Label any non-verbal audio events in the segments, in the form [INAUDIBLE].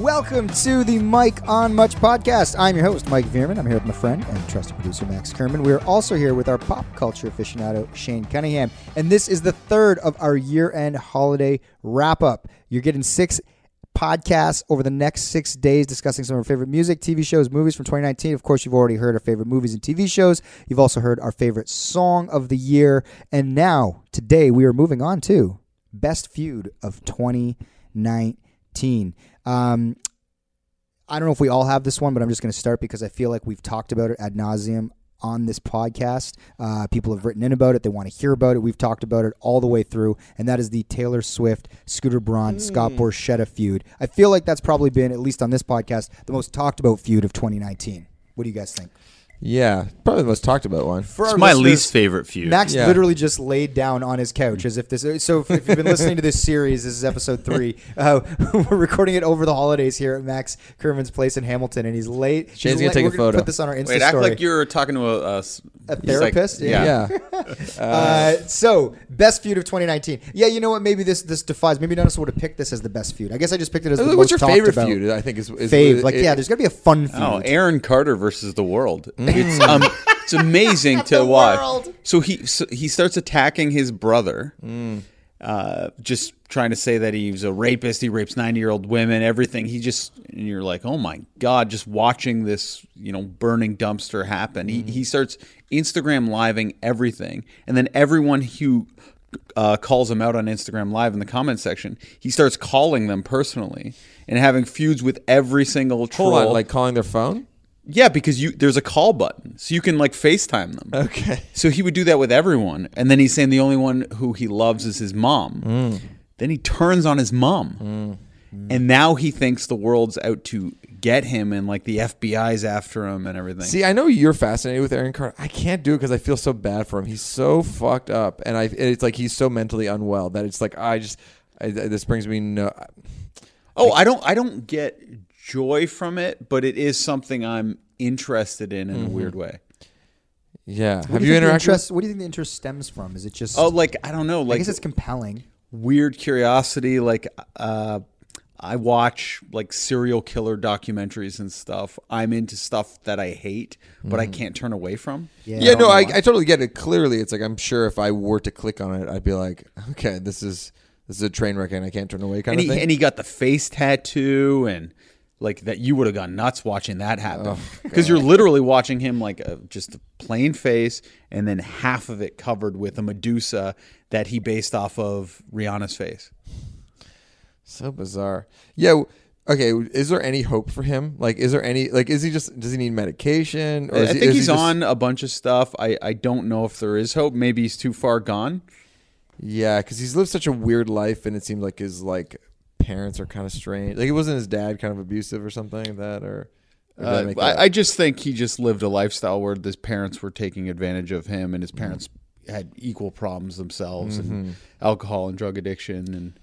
Welcome to the Mike on Much podcast. I'm your host, Mike Veerman. I'm here with my friend and trusted producer, Max Kerman. We are also here with our pop culture aficionado, Shane Cunningham. And this is the third of our year end holiday wrap up. You're getting six podcasts over the next six days discussing some of our favorite music, TV shows, movies from 2019. Of course, you've already heard our favorite movies and TV shows. You've also heard our favorite song of the year. And now, today, we are moving on to Best Feud of 2019. Um, I don't know if we all have this one, but I'm just going to start because I feel like we've talked about it ad nauseum on this podcast. Uh, people have written in about it. They want to hear about it. We've talked about it all the way through, and that is the Taylor Swift, Scooter Braun, Scott Borchetta feud. I feel like that's probably been, at least on this podcast, the most talked about feud of 2019. What do you guys think? Yeah, probably the most talked about one. For It's our my listeners, least favorite feud. Max Yeah. literally just laid down on his couch as if this. So if, if you've been listening to this [LAUGHS] series, this is episode three. Uh, [LAUGHS] we're recording it over the holidays here at Max Kerman's place in Hamilton, and he's late. Shane's he's gonna late- take a we're gonna photo. Put this on our Insta Wait, act story. like you're talking to a, a, s- A psych- therapist? yeah. Yeah. [LAUGHS] Uh, so best feud of 2019. Yeah, you know what? Maybe this this defies. Maybe none of us would have picked this as the best feud. I guess I just picked it as the What's most your talked favorite about. feud? I think is, is Fave, like it- yeah, there's got to be a fun feud. Oh, Aaron Carter versus the world. It's um, it's amazing [LAUGHS] to watch. world. So he so he starts attacking his brother, Mm. uh, just trying to say that he's a rapist. He rapes ninety year old women. Everything. He just and you're like, oh my god, just watching this you know burning dumpster happen. Mm. He he starts Instagram living everything, and then everyone who. Uh, calls him out on Instagram Live in the comment section. He starts calling them personally and having feuds with every single troll. Hold on, like calling their phone. Yeah, because you there's a call button, so you can like FaceTime them. Okay. So he would do that with everyone, and then he's saying the only one who he loves is his mom. Mm. Then he turns on his mom, and now he thinks the world's out to get him, and like the FBI's after him and everything. See, I know you're fascinated with Aaron Carter. I can't do it because I feel so bad for him. He's so fucked up, and I it's like he's so mentally unwell that it's like I just I, this brings me no. oh, I don't I don't get joy from it, but it is something I'm interested in in Mm-hmm. a weird way. Yeah. What Have do you think the interacted? interest? What do you think the interest stems from? Is it just? Oh, like I don't know, I like guess it's compelling. weird curiosity like uh I watch like serial killer documentaries and stuff. I'm into stuff that I hate, but I can't turn away from. Yeah. Yeah, don't no, I. I totally get it. Clearly, it's like I'm sure if I were to click on it, I'd be like, okay, this is this is a train wreck, and I can't turn away, kind And of he, thing. and he got the face tattoo and like that you would have gone nuts watching that happen oh, [LAUGHS] because you're literally watching him like a, just a plain face and then half of it covered with a Medusa that he based off of Rihanna's face. So bizarre. Yeah. Okay. Is there any hope for him? Like, is there any like? Is he just? Does he need medication? Or I he- think he he's just- on a bunch of stuff. I, I don't know if there is hope. Maybe he's too far gone. Yeah, because he's lived such a weird life, and it seems like his like parents are kind of strange. Like, it wasn't his dad kind of abusive or something like that, or. or I Uh, that I. I just think he just lived a lifestyle where his parents were taking advantage of him, and his parents had equal problems themselves, and alcohol and drug addiction, and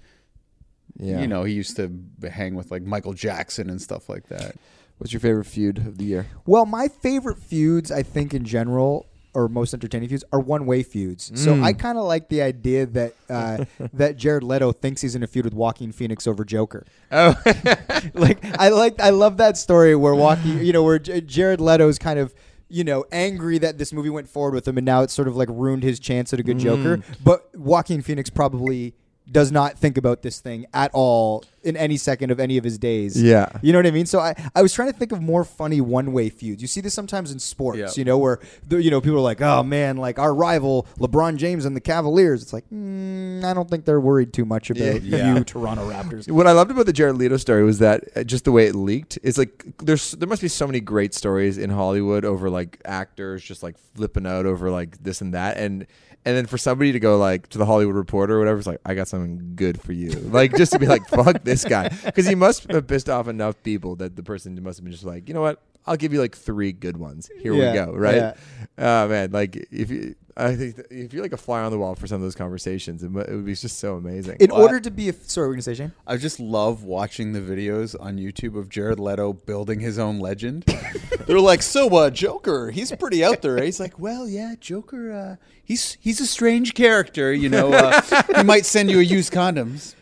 yeah. you know he used to hang with like Michael Jackson and stuff like that. what's your favorite feud of the year? Well, my favorite feuds, I think in general, or most entertaining feuds, are one-way feuds. So I kind of like the idea that uh, [LAUGHS] that Jared Leto thinks he's in a feud with Joaquin Phoenix over Joker. Oh, [LAUGHS] [LAUGHS] like I like I love that story where Joaquin, you know, where J- Jared Leto's kind of you know angry that this movie went forward with him, and now it's sort of like ruined his chance at a good Joker. But Joaquin Phoenix probably does not think about this thing at all in any second of any of his days. Yeah. You know what I mean? So I, I was trying to think of more funny one way feuds. You see this sometimes in sports, Yeah. you know, where the, you know people are like, "Oh man, like our rival LeBron James and the Cavaliers." It's like, mm, I don't think they're worried too much about Yeah. [LAUGHS] you, Toronto Raptors. What I loved about the Jared Leto story was that uh, just the way it leaked. It's like there's there must be so many great stories in Hollywood over like actors just like flipping out over like this and that, and and then for somebody to go like to the Hollywood Reporter or whatever, it's like I got something good for you, like just to be like fuck this guy because he must have pissed off enough people that the person must have been just like you know what I'll give you like three good ones. Here Yeah, we go, right? yeah. Oh man, like if you. I think that if you're like a fly on the wall for some of those conversations, it, it would be just so amazing. In Well, order to be a sorry, we're gonna say Shane. I just love watching the videos on YouTube of Jared Leto building his own legend. [LAUGHS] They're like, so uh, Joker, he's pretty out there. He's like, well, yeah, Joker, uh, he's he's a strange character. You know, uh, he might send you a used condoms.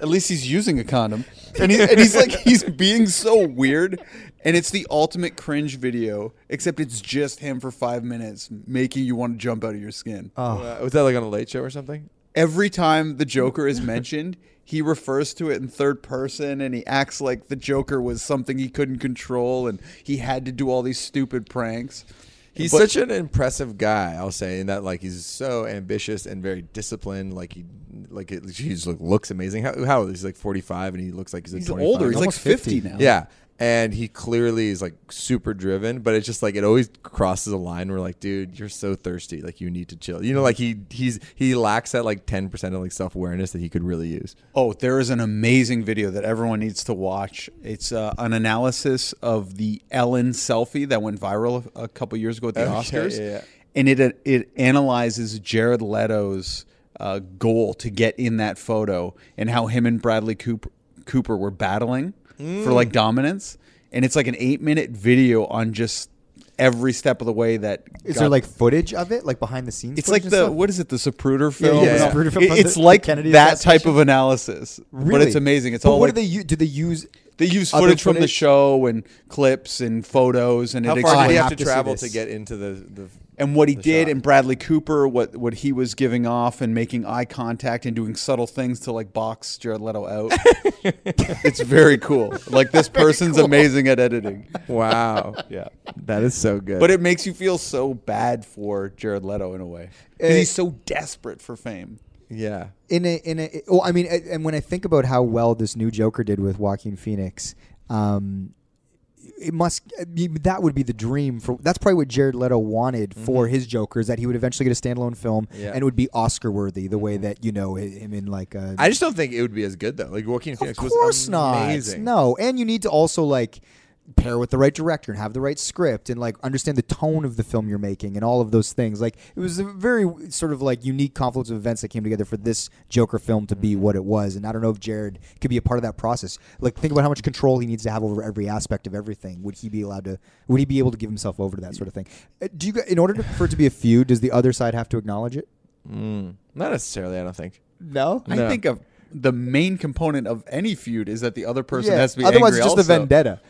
At least he's using a condom. and, he, and he's like he's being so weird, and it's the ultimate cringe video. Except it's just him for five minutes, making you want to jump out of your skin. Uh, was that like on a late show or something? Every time the Joker is mentioned, he refers to it in third person, and he acts like the Joker was something he couldn't control, and he had to do all these stupid pranks. He's But- such an impressive guy. I'll say in that like he's so ambitious and very disciplined. Like he like it, he just look, looks amazing. How how old? He's like forty five and he looks like he's, like He's 25. older. He's like 50 50. now. yeah. And he clearly is like super driven, but it's just like it always crosses a line where like, dude, you're so thirsty, like you need to chill. You know, like he he's he lacks that like ten percent of like self awareness that he could really use. Oh, there is an amazing video that everyone needs to watch. It's uh, an analysis of the Ellen selfie that went viral a, a couple years ago at the [LAUGHS] Okay, Oscars, yeah, yeah. and it it analyzes Jared Leto's uh, goal to get in that photo and how him and Bradley Cooper Cooper were battling for like dominance, and it's like an eight minute video on just every step of the way that Is got- there like footage of it, like behind the scenes? it's like the stuff? what is it the Zapruder film? yeah, yeah. Zapruder film It- it's the- like the Kennedy that type of analysis, Really? but it's amazing. It's But all what like, do they use? Do they use? They use Other footage from the show and clips and photos, and How it far I did he explains have have to to travel to get into the the and what he the did, shot? and Bradley Cooper, what what he was giving off, and making eye contact and doing subtle things to like box Jared Leto out. [LAUGHS] it's very cool. Like this person's amazing at editing. Wow. Yeah, That is so good. but it makes you feel so bad for Jared Leto in a way because he's so desperate for fame. yeah. in a in a well i mean and when i think about how well this new joker did with joaquin phoenix um it must that would be the dream for that's probably what jared leto wanted for his joker is that he would eventually get a standalone film Mm-hmm. Yeah. and it would be oscar worthy the way that you know him in like a I just don't think it would be as good though. Like Joaquin of Phoenix course was not no and you need to also like pair with the right director and have the right script and like understand the tone of the film you're making and all of those things. Like it was a very sort of like unique confluence of events that came together for this joker film to be what it was. And i don't know if jared could be a part of that process. Like think about how much control he needs to have over every aspect of everything. Would he be allowed to would he be able to give himself over to that sort of thing? Uh, do you in order to, for it to be a feud does the other side have to acknowledge it? Mm, not necessarily. I don't think. no? I No. think of the main component of any feud is that the other person yeah. has to be otherwise angry it's just a also. vendetta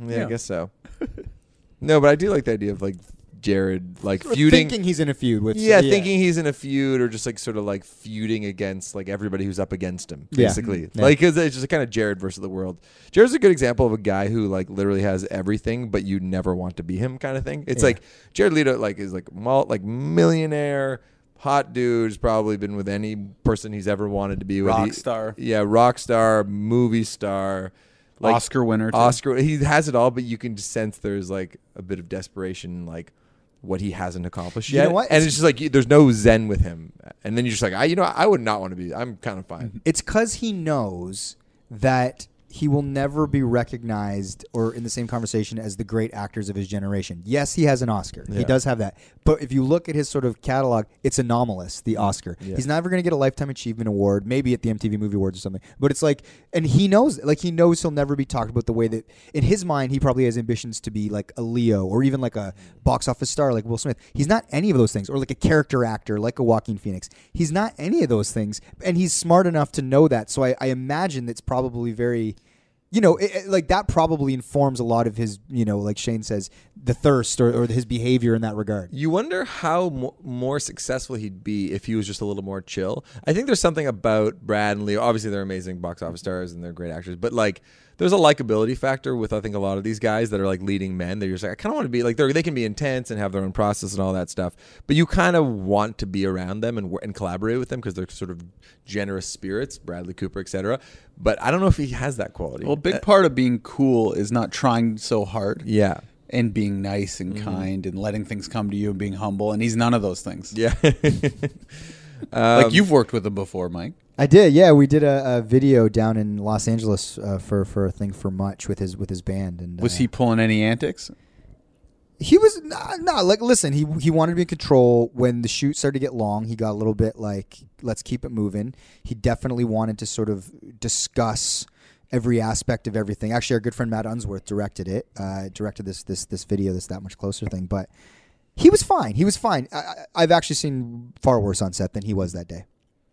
Yeah, Yeah. I guess so. [LAUGHS] no, but I do like the idea of like Jared like Or feuding. thinking he's in a feud with yeah, thinking he's in a feud or just like sort of like feuding against like everybody who's up against him, Yeah. basically. Mm-hmm. Yeah. Like 'cause it's just kind of Jared versus the world. Jared's a good example of a guy who like literally has everything, but you never want to be him, kind of thing. It's Yeah. like Jared Leto like is like mul- like millionaire, hot dude. Has probably been with any person he's ever wanted to be with. Rock He- star. yeah, rock star, movie star, like Oscar winner. too. Oscar. He has it all, but you can just sense there's like a bit of desperation, like what he hasn't accomplished You yet. know what? And It's- it's just like there's no zen with him. And then you're just like, I, you know, I would not want to be. I'm kind of fine. It's because he knows that he will never be recognized or in the same conversation as the great actors of his generation. Yes, he has an Oscar. He does have that. But if you look at his sort of catalog, it's anomalous, the mm. Oscar. Yeah. He's never going to get a Lifetime Achievement Award, maybe at the MTV Movie Awards or something. But it's like, and he knows, like, he knows he'll never be talked about the way that, in his mind, he probably has ambitions to be like a Leo or even like a box office star like Will Smith. He's not any of those things, or like a character actor like a Joaquin Phoenix. He's not any of those things. And he's smart enough to know that. So I, I imagine that's probably very you know, it, it- like that probably informs a lot of his, you know, like Shane says, the thirst or, or his behavior in that regard. You wonder how mo- more successful he'd be if he was just a little more chill. I think there's something about Brad and Leo. Obviously, they're amazing box office stars and they're great actors, but like, there's a likability factor with I think a lot of these guys that are like leading men. They're just like, I kind of want to be like they they can be intense and have their own process and all that stuff, but you kind of want to be around them and and collaborate with them because they're sort of generous spirits, Bradley Cooper, etc. But I don't know if he has that quality. Well, a big Uh, part of being cool is not trying so hard yeah, and being nice and kind and letting things come to you and being humble. And he's none of those things. yeah. [LAUGHS] like you've worked with him before, Mike. I did, yeah. We did a, a video down in Los Angeles uh, for for a thing for Much with his with his band, and Was uh, he pulling any antics? He was not nah, like listen. He he wanted to be in control when the shoot started to get long. He got a little bit like let's keep it moving. He definitely wanted to sort of discuss every aspect of everything. Actually, our good friend Matt Unsworth directed it. Uh, directed this this this video, this that much closer thing. But he was fine. He was fine. I, I- I've actually seen far worse on set than he was that day.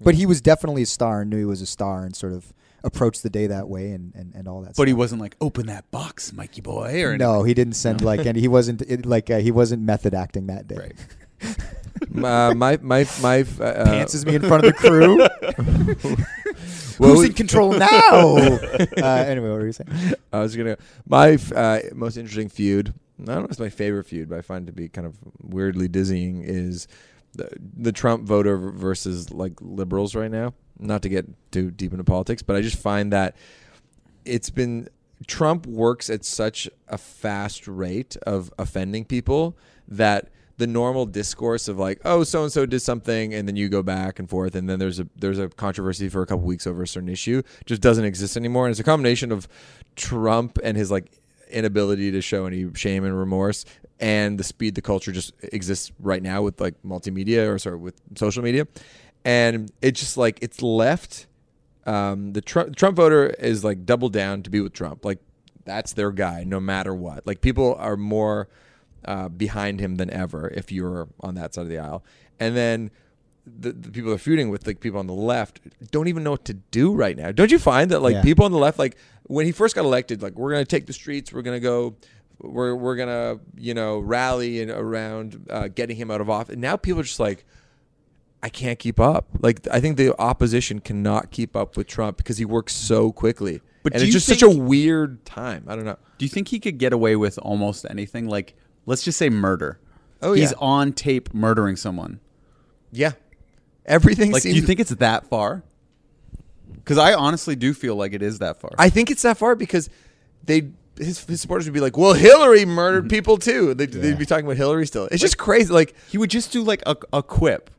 But he was definitely a star and knew he was a star and sort of approached the day that way and and, and all that. Stuff. But stuff. he wasn't like, open that box, Mikey boy. Or no, he didn't send like and he wasn't it, like uh, he wasn't method acting that day. Right. uh, [LAUGHS] my my my uh, [LAUGHS] Pantses me in front of the crew. Well, [LAUGHS] Who's we- in control now? uh, anyway, what were you saying? I was gonna my uh, most interesting feud. I don't know if it's my favorite feud, but I find it to be kind of weirdly dizzying. Is the, the Trump voter versus like liberals right now? Not to get too deep into politics, but I just find that it's been Trump works at such a fast rate of offending people that the normal discourse of like, oh, so and so did something, and then you go back and forth, and then there's a there's a controversy for a couple weeks over a certain issue, just doesn't exist anymore. And it's a combination of Trump and his like inability to show any shame and remorse, and the speed the culture just exists right now with like multimedia or sorry with social media, and it's just like it's left um, the Trump, Trump voter is like double down to be with Trump. Like that's their guy, no matter what. Like people are more uh, behind him than ever if you're on that side of the aisle. And then the, the people they're feuding with, like people on the left, don't even know what to do right now. Don't you find that like Yeah. people on the left, like when he first got elected, like we're gonna take the streets, we're gonna go. We're, we're gonna you know rally and around uh, getting him out of office. And now people are just like, I can't keep up. Like I think the opposition cannot keep up with Trump because he works so quickly. But and it's just such a weird time. I don't know. Do you think he could get away with almost anything? Like, let's just say murder. Oh, He's yeah. on tape murdering someone. Yeah, everything. Like, do you think it's that far? Because I honestly do feel like it is that far. I think it's that far because they his, his supporters would be like, "Well, Hillary Mm-hmm. murdered people too." They'd, they'd be talking about Hillary still. It's just crazy. Like he would just do like a, a quip.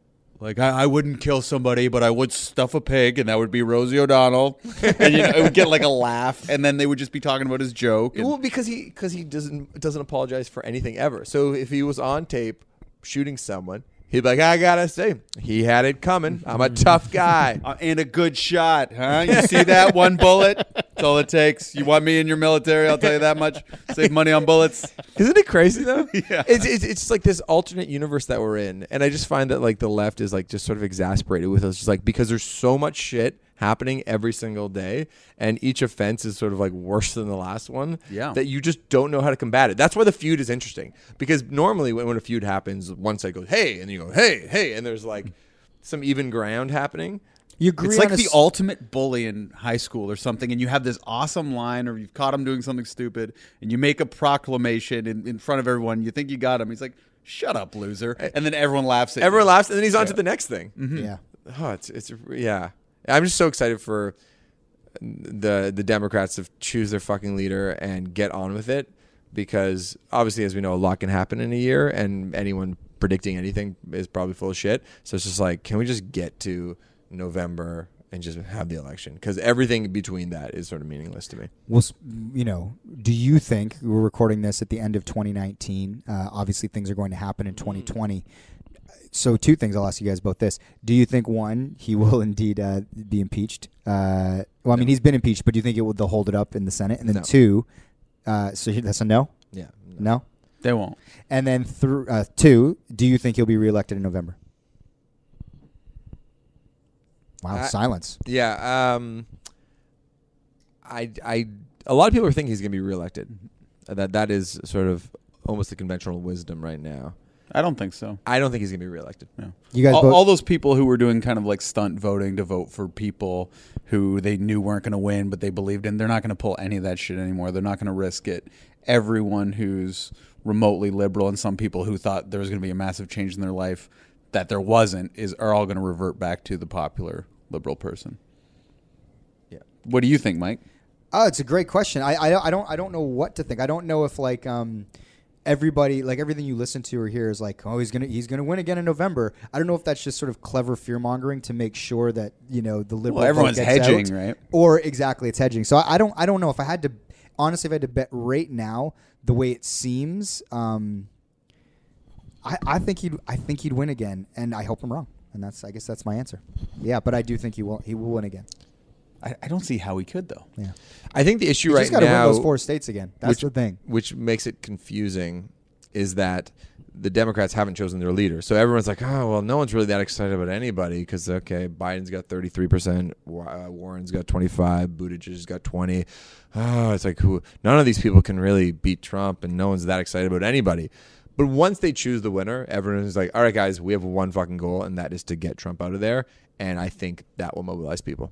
Like I, I wouldn't kill somebody, but I would stuff a pig, and that would be Rosie O'Donnell, [LAUGHS] and you know, it would get like a laugh, and then they would just be talking about his joke. and- Well, because he because he doesn't doesn't apologize for anything ever. So if he was on tape shooting someone, he'd be like, "I gotta say, he had it coming. I'm a tough guy." [LAUGHS] Uh, and a good shot, huh? You see that one bullet? That's all it takes. You want me in your military? I'll tell you that much. Save money on bullets. Isn't it crazy though? [LAUGHS] Yeah. It's, it's it's like this alternate universe that we're in, and I just find that like the left is like just sort of exasperated with us, just like because there's so much shit happening every single day, and each offense is sort of like worse than the last one. Yeah. That you just don't know how to combat it. That's why the feud is interesting because normally when, when a feud happens, one side goes hey, and you go hey hey, and there's like some even ground happening. You agree It's like the s- ultimate bully in high school or something, and you have this awesome line, or you've caught him doing something stupid, and you make a proclamation in, in front of everyone. You think you got him. He's like, "Shut up, loser!" Eh, and then everyone laughs at Everyone you. laughs, and then he's on to the next thing. Mm-hmm. Yeah. Oh, it's it's yeah. I'm just so excited for the the Democrats to choose their fucking leader and get on with it because obviously, as we know, a lot can happen in a year, and anyone predicting anything is probably full of shit. So it's just like, can we just get to November and just have the election? Because everything between that is sort of meaningless to me. Well, you know, do you think we're recording this at the end of 2019? Uh, obviously, things are going to happen in 2020. So, two things. I'll ask you guys both this: Do you think one, he [LAUGHS] will indeed uh, be impeached? Uh, well, I mean, he's been impeached, but do you think it will they'll hold it up in the Senate? And then No. two, uh, so that's a no, Yeah. no. They won't. And then through uh, two, do you think he'll be reelected in November? Wow, I- silence. Yeah. Um, I, I, a lot of people are thinking he's going to be reelected. That that is sort of almost the conventional wisdom right now. I don't think so. I don't think he's going to be reelected. No. You guys all, both- all those people who were doing kind of like stunt voting to vote for people who they knew weren't going to win, but they believed in, they're not going to pull any of that shit anymore. They're not going to risk it. Everyone who's remotely liberal and some people who thought there was going to be a massive change in their life that there wasn't is are all going to revert back to the popular liberal person. Yeah. What do you think, Mike? Oh, it's a great question. I, I I don't I don't know what to think. I don't know if like um everybody like everything you listen to or hear is like oh he's gonna he's gonna win again in November. I don't know if that's just sort of clever fear mongering to make sure that you know the liberal Well, everyone's hedging, out. right? Or exactly it's hedging. So I, I don't I don't know if I had to honestly if I had to bet right now the way it seems. Um, I, I think he'd I think he'd win again, and I hope I'm wrong. And that's I guess that's my answer. Yeah, but I do think he will he will win again. I, I don't see how he could though. Yeah. I think the issue You right just got to now, win those four states again. That's which, the thing. which makes it confusing, is that the Democrats haven't chosen their leader. So everyone's like, oh, well, no one's really that excited about anybody because, okay, Biden's got 33%, uh, Warren's got 25, Buttigieg's got 20. Oh, it's like, who? none of these people can really beat Trump, and no one's that excited about anybody. But once they choose the winner, everyone's like, all right, guys, we have one fucking goal, and that is to get Trump out of there. And I think that will mobilize people.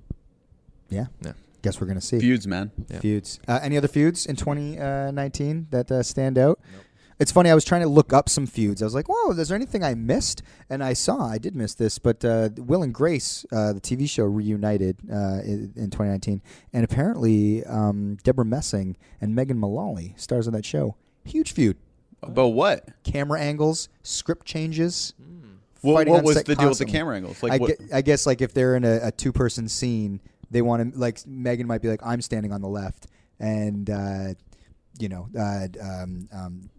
Yeah. Yeah. Guess we're gonna see Feuds, man. Yeah. feuds. Uh, any other feuds in 2019 that uh, stand out? It's funny. I was trying to look up some feuds. I was like, "Whoa, is there anything I missed?" And I saw I did miss this, but uh, Will and Grace, uh, the TV show, reunited uh, in, in 2019, and apparently um, Debra Messing and Megan Mullally stars on that show. Huge feud. About what? Camera angles, script changes. What, fighting what on was set the deal with the constantly. camera angles? Like I, what? gue- I guess like if they're in a, a two person scene, they want to like Megan might be like I'm standing on the left, and uh, you know, uh, um, um,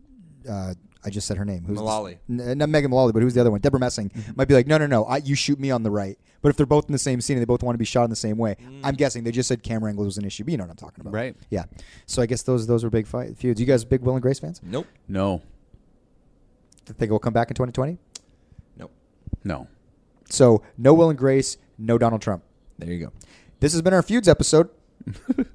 uh, I just said her name. Who's this- N- not Megan Mullally, but who's the other one? Debra Messing Mm-hmm. might be like, no, no, no, I, you shoot me on the right. But if they're both in the same scene and they both want to be shot in the same way, I'm guessing they just said camera angle was an issue. But you know what I'm talking about, Mm. Right. Yeah. So I guess those those were big fight feuds. You guys big Will and Grace fans? Nope. no, Think we'll come back in 2020? Nope. no. So no Will and Grace, no Donald Trump. There you go. This has been our feuds episode. [LAUGHS]